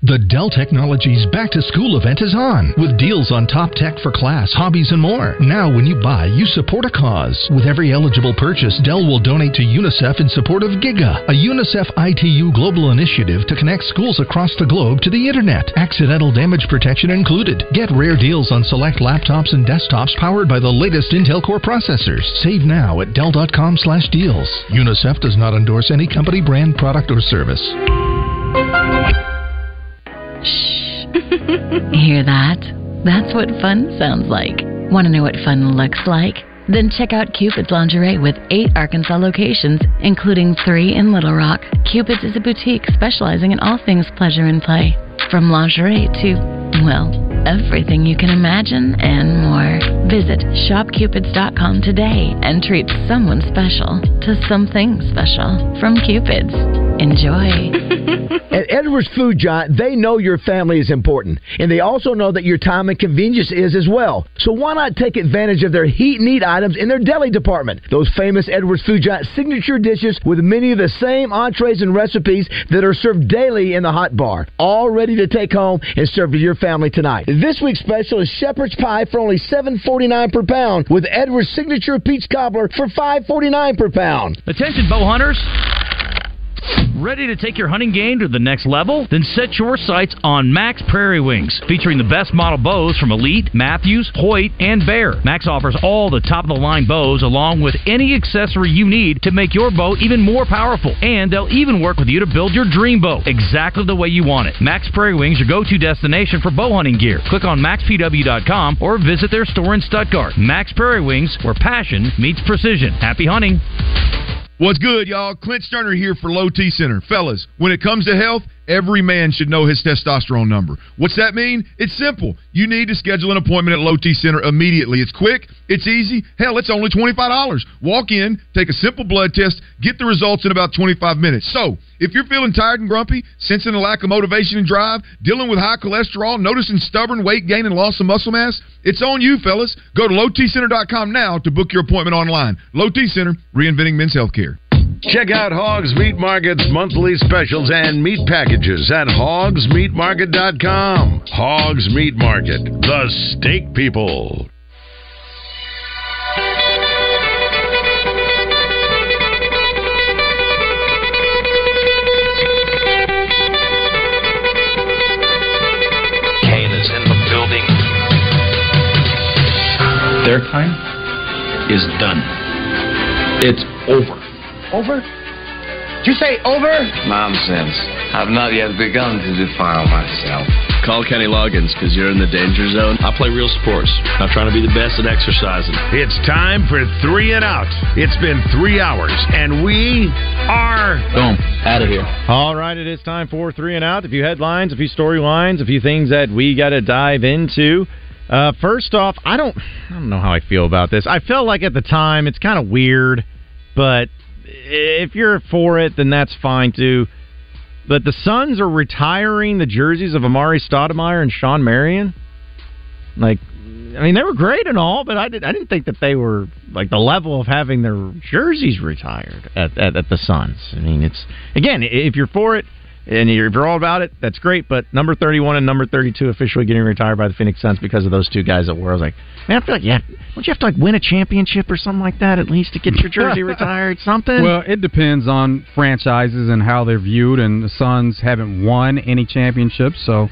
The Dell Technologies Back to School event is on with deals on top tech for class, hobbies, and more. Now, when you buy, you support a cause. With every eligible purchase, Dell will donate to UNICEF in support of GIGA, a UNICEF ITU global initiative to connect schools across the globe to the internet. Accidental damage protection included. Get rare deals on select laptops and desktops powered by the latest Intel Core processors. Save now at Dell.com/deals. UNICEF does not endorse any company, brand, product, or service. Hear that? That's what fun sounds like. Want to know what fun looks like? Then check out Cupid's Lingerie with eight Arkansas locations, including three in Little Rock. Cupid's is a boutique specializing in all things pleasure and play, from lingerie to, well, everything you can imagine and more. Visit shopcupids.com today and treat someone special to something special from Cupid's. Enjoy. At Edwards Food Giant, they know your family is important, and they also know that your time and convenience is as well. So why not take advantage of their heat and eat items in their deli department? Those famous Edwards Food Giant signature dishes with many of the same entrees and recipes that are served daily in the hot bar, all ready to take home and serve to your family tonight. This week's special is shepherd's pie for only $7.49 per pound, with Edwards signature peach cobbler for $5.49 per pound. Attention, bow hunters. Ready to take your hunting game to the next level? Then set your sights on Mack's Prairie Wings, featuring the best model bows from Elite, Mathews, Hoyt, and Bear. Mack's offers all the top of the line bows along with any accessory you need to make your bow even more powerful. And they'll even work with you to build your dream bow exactly the way you want it. Mack's Prairie Wings, your go to destination for bow hunting gear. Click on mackspw.com or visit their store in Stuttgart. Mack's Prairie Wings, where passion meets precision. Happy hunting. What's good, y'all? Clint Stoerner here for Low T Center. Fellas, when it comes to health, every man should know his testosterone number. What's that mean? It's simple. You need to schedule an appointment at Low T Center immediately. It's quick, it's easy. Hell, it's only $25. Walk in, take a simple blood test, get the results in about 25 minutes. So, if you're feeling tired and grumpy, sensing a lack of motivation and drive, dealing with high cholesterol, noticing stubborn weight gain and loss of muscle mass, it's on you, fellas. Go to lowtcenter.com now to book your appointment online. Low T Center, reinventing men's healthcare. Check out Hogs Meat Market's monthly specials and meat packages at hogsmeatmarket.com. Hogs Meat Market, the steak people. Over? Did you say over? Nonsense. I've not yet begun to defile myself. Call Kenny Loggins because you're in the danger zone. I play real sports. I'm trying to be the best at exercising. It's time for three and out. It's been three hours, and we are Boom. Out of here. All right, it is time for three and out. A few headlines, a few storylines, a few things that we got to dive into. Uh, first off, I don't, I don't know how I feel about this. I felt like at the time it's kind of weird, but if you're for it, then that's fine too. But the Suns are retiring the jerseys of Amar'e Stoudemire and Shawn Marion. Like, I mean, they were great and all, but I, did, I didn't think that they were like the level of having their jerseys retired at, at, at the Suns. I mean, it's again, if you're for it, and you're, if you're all about it, that's great. But number 31 and number 32 officially getting retired by the Phoenix Suns because of those two guys that were. I was like, man, I feel like yeah, don't you have to like win a championship or something like that at least to get your jersey retired? Something. Well, it depends on franchises and how they're viewed, and the Suns haven't won any championships, so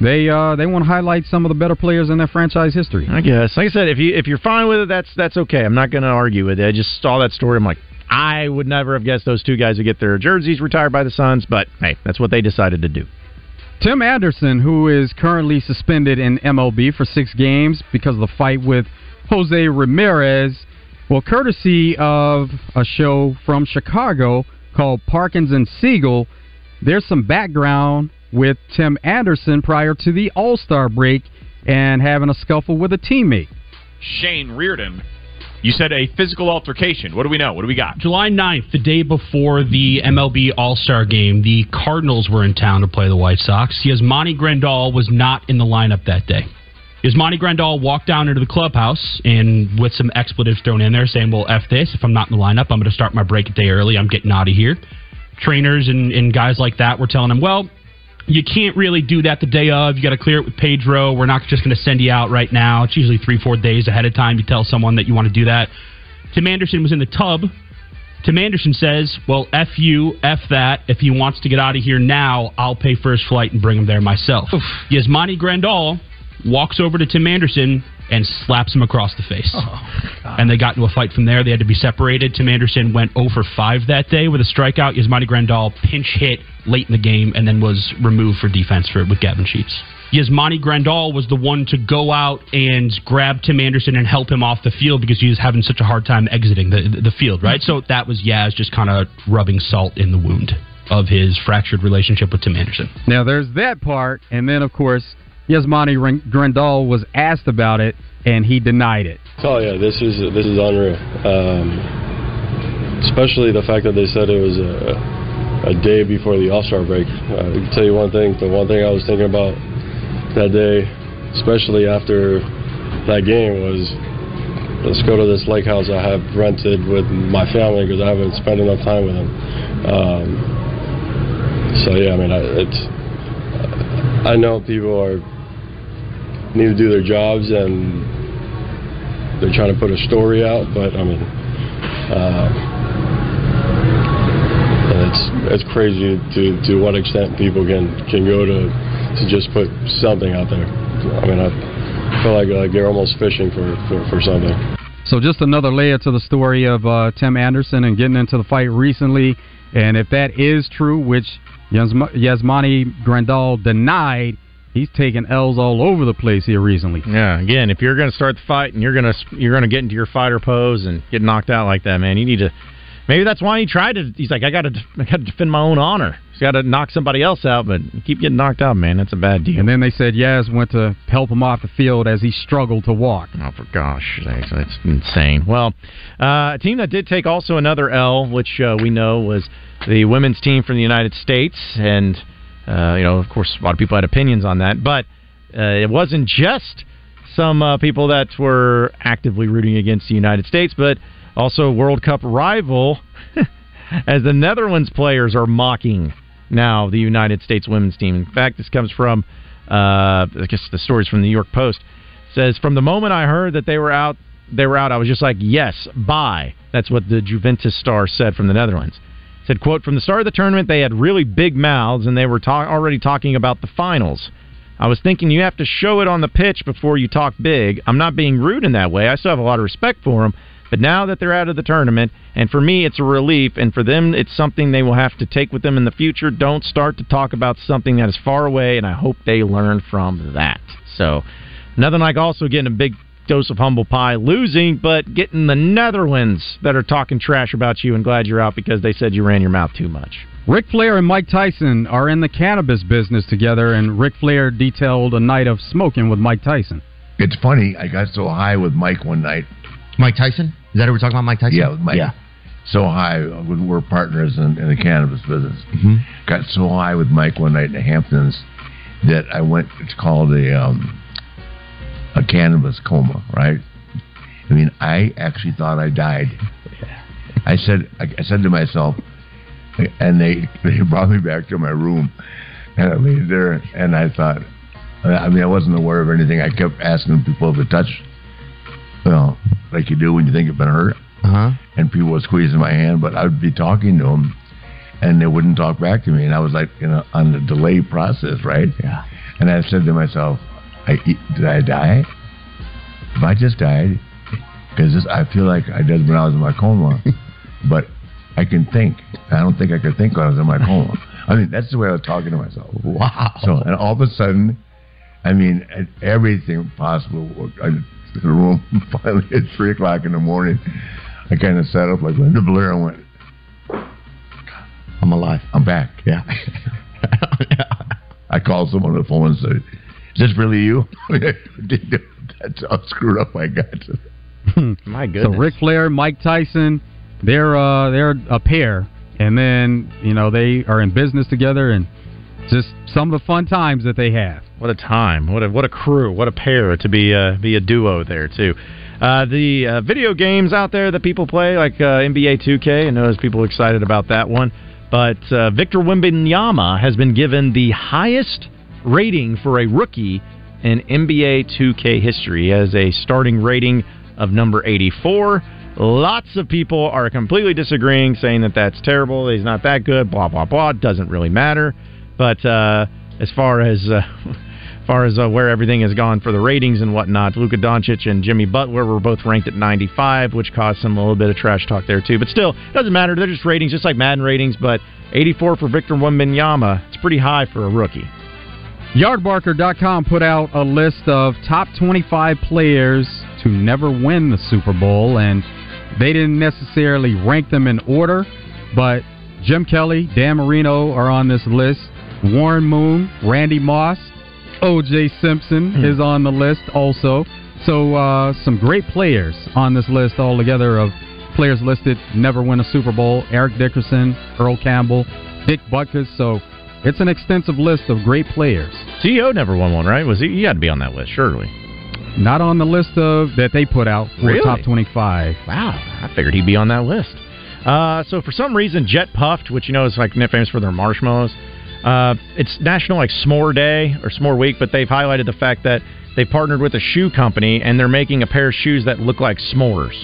they uh, they want to highlight some of the better players in their franchise history. I guess. Like I said, if you if you're fine with it, that's that's okay. I'm not going to argue with it. I just saw that story. I'm like, I would never have guessed those two guys would get their jerseys retired by the Suns, but hey, that's what they decided to do. Tim Anderson, who is currently suspended in MLB for six games because of the fight with Jose Ramirez, well, courtesy of a show from Chicago called Parkins and Spiegel, there's some background with Tim Anderson prior to the All Star break and having a scuffle with a teammate. Shane Reardon. You said a physical altercation. What do we know? What do we got? July 9th, the day before the MLB All Star game, the Cardinals were in town to play the White Sox. Yasmani Grandal was not in the lineup that day. Yasmani Grandal walked down into the clubhouse and with some expletives thrown in there saying, Well, F this. If I'm not in the lineup, I'm going to start my break a day early. I'm getting out of here. Trainers and, and guys like that were telling him, Well, you can't really do that the day of. You got to clear it with Pedro. We're not just going to send you out right now. It's usually three, four days ahead of time. You tell someone that you want to do that. Tim Anderson was in the tub. Tim Anderson says, "Well, f you, f that. If he wants to get out of here now, I'll pay for his flight and bring him there myself." Yasmani Grandal walks over to Tim Anderson and slaps him across the face. Oh, and they got into a fight from there. They had to be separated. Tim Anderson went 0 for 5 that day with a strikeout. Yasmani Grandal pinch hit late in the game and then was removed for defense for with Gavin Sheets. Yasmani Grandal was the one to go out and grab Tim Anderson and help him off the field because he was having such a hard time exiting the the field, right? So that was Yaz just kind of rubbing salt in the wound of his fractured relationship with Tim Anderson. Now there's that part, and then of course Yasmani Grandal was asked about it, and he denied it. Oh yeah, this is this is unreal. Um, especially the fact that they said it was a, a day before the All Star break. Uh, I can tell you one thing. The one thing I was thinking about that day, especially after that game, was let's go to this lake house I have rented with my family because I haven't spent enough time with them. Um, so yeah, I mean, I, it's I know people are need to do their jobs and they're trying to put a story out, but I mean, uh, it's it's crazy to to what extent people can can go to to just put something out there. I mean, I feel like like you're almost fishing for for, for something. So just another layer to the story of uh, Tim Anderson and getting into the fight recently. And if that is true, which Yasmani Grandal denied, he's taken L's all over the place here recently. Yeah, again, if you're going to start the fight and you're going to you're going to get into your fighter pose and get knocked out like that, man, you need to. Maybe that's why he tried to. He's like, I got to, I got to defend my own honor. He's got to knock somebody else out, but keep getting knocked out, man. That's a bad deal. And then they said Yaz went to help him off the field as he struggled to walk. Oh, for gosh sakes, that's insane. Well, uh, a team that did take also another L, which uh, we know was the women's team from the United States, and uh, you know, of course, a lot of people had opinions on that, but uh, it wasn't just some uh, people that were actively rooting against the United States, but also World Cup rival, as the Netherlands players are mocking now the United States women's team. In fact, this comes from, uh, I guess the stories from the New York Post. It says from the moment I heard that they were out, they were out. I was just like, yes, bye. That's what the Juventus star said from the Netherlands. Said, quote, from the start of the tournament, they had really big mouths and they were ta- already talking about the finals. I was thinking you have to show it on the pitch before you talk big. I'm not being rude in that way. I still have a lot of respect for them. But now that they're out of the tournament, and for me, it's a relief, and for them, it's something they will have to take with them in the future. Don't start to talk about something that is far away, and I hope they learn from that. So, nothing like also getting a big dose of humble pie, losing, but getting the Netherlands that are talking trash about you and glad you're out because they said you ran your mouth too much. Ric Flair and Mike Tyson are in the cannabis business together, and Ric Flair detailed a night of smoking with Mike Tyson. It's funny. I got so high with Mike one night. Mike Tyson? Is that who we're talking about, Mike Tyson? Yeah, with Mike. Yeah. So high. We're partners in, in the cannabis business. Mm-hmm. Got so high with Mike one night in the Hamptons that I went. It's called a um, a cannabis coma, right? I mean, I actually thought I died. I said, I, I said to myself, and they they brought me back to my room, and I laid there, and I thought, I mean, I wasn't aware of anything. I kept asking people to touch, you know, like you do when you think you've been hurt, uh-huh. and people were squeezing my hand, but I'd be talking to them, and they wouldn't talk back to me, and I was like, you know, on the delay process, right? Yeah. And I said to myself, I, did I die? If I just died, because I feel like I did when I was in my coma, but I can think. I don't think I could think when I was in my coma. I mean, that's the way I was talking to myself. Wow. So, and all of a sudden, I mean, everything possible. I, the room finally at three o'clock in the morning. I kind of sat up like Linda Blair and went, I'm alive. I'm back. Yeah. I called someone on the phone and said, Is this really you? That's how screwed up I got. My goodness. So Ric Flair, Mike Tyson, they're uh, they're a pair, and then you know they are in business together, and just some of the fun times that they have. What a time! What a what a crew! What a pair to be uh, be a duo there too. Uh, the uh, video games out there that people play, like uh, NBA 2K, I know there's people excited about that one. But uh, Victor Wembanyama has been given the highest rating for a rookie in NBA 2K history. He has a starting rating of number 84. Lots of people are completely disagreeing, saying that that's terrible. He's not that good. Blah blah blah. Doesn't really matter. But uh, as far as uh, as far as uh, where everything has gone for the ratings and whatnot, Luka Doncic and Jimmy Butler were both ranked at 95, which caused some a little bit of trash talk there too. But still, doesn't matter. They're just ratings, just like Madden ratings. But 84 for Victor Wembanyama, it's pretty high for a rookie. Yardbarker.com put out a list of top 25 players to never win the Super Bowl, and they didn't necessarily rank them in order, but Jim Kelly, Dan Marino are on this list. Warren Moon, Randy Moss, O.J. Simpson is on the list also. So uh, some great players on this list altogether of players listed never win a Super Bowl. Eric Dickerson, Earl Campbell, Dick Butkus. So it's an extensive list of great players. CEO never won one, right? Was he? He had to be on that list, surely. Not on the list of that they put out for Really? top 25. Wow, I figured he'd be on that list. Uh, so for some reason, Jet Puffed, which you know is like famous for their marshmallows, uh, it's National like S'more Day or S'more Week, but they've highlighted the fact that they partnered with a shoe company and they're making a pair of shoes that look like s'mores.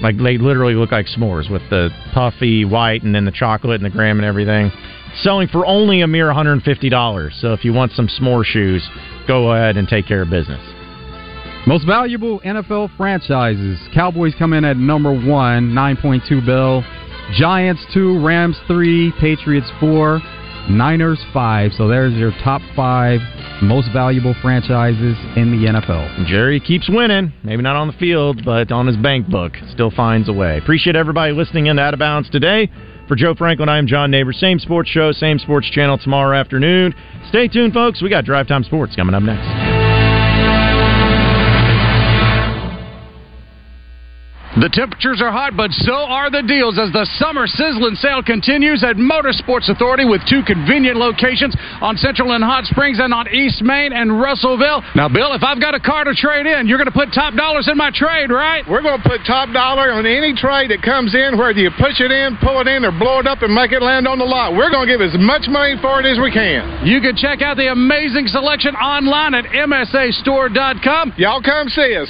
Like they literally look like s'mores with the puffy white and then the chocolate and the graham and everything. Selling for only a mere $150. So if you want some s'more shoes, go ahead and take care of business. Most valuable NFL franchises. Cowboys come in at number one, 9.2 bill. Giants 2, Rams 3, Patriots 4, Niners 5. So there's your top five most valuable franchises in the NFL. Jerry keeps winning. Maybe not on the field, but on his bank book. Still finds a way. Appreciate everybody listening in to Out of Bounds today. For Joe Franklin, I am John Neighbor. Same sports show, same sports channel tomorrow afternoon. Stay tuned, folks. We got Drive Time Sports coming up next. The temperatures are hot, but so are the deals as the summer sizzling sale continues at Motorsports Authority with two convenient locations on Central and Hot Springs and on East Main and Russellville. Now, Bill, if I've got a car to trade in, you're going to put top dollars in my trade, right? We're going to put top dollar on any trade that comes in, whether you push it in, pull it in, or blow it up and make it land on the lot. We're going to give as much money for it as we can. You can check out the amazing selection online at MSAstore.com. Y'all come see us.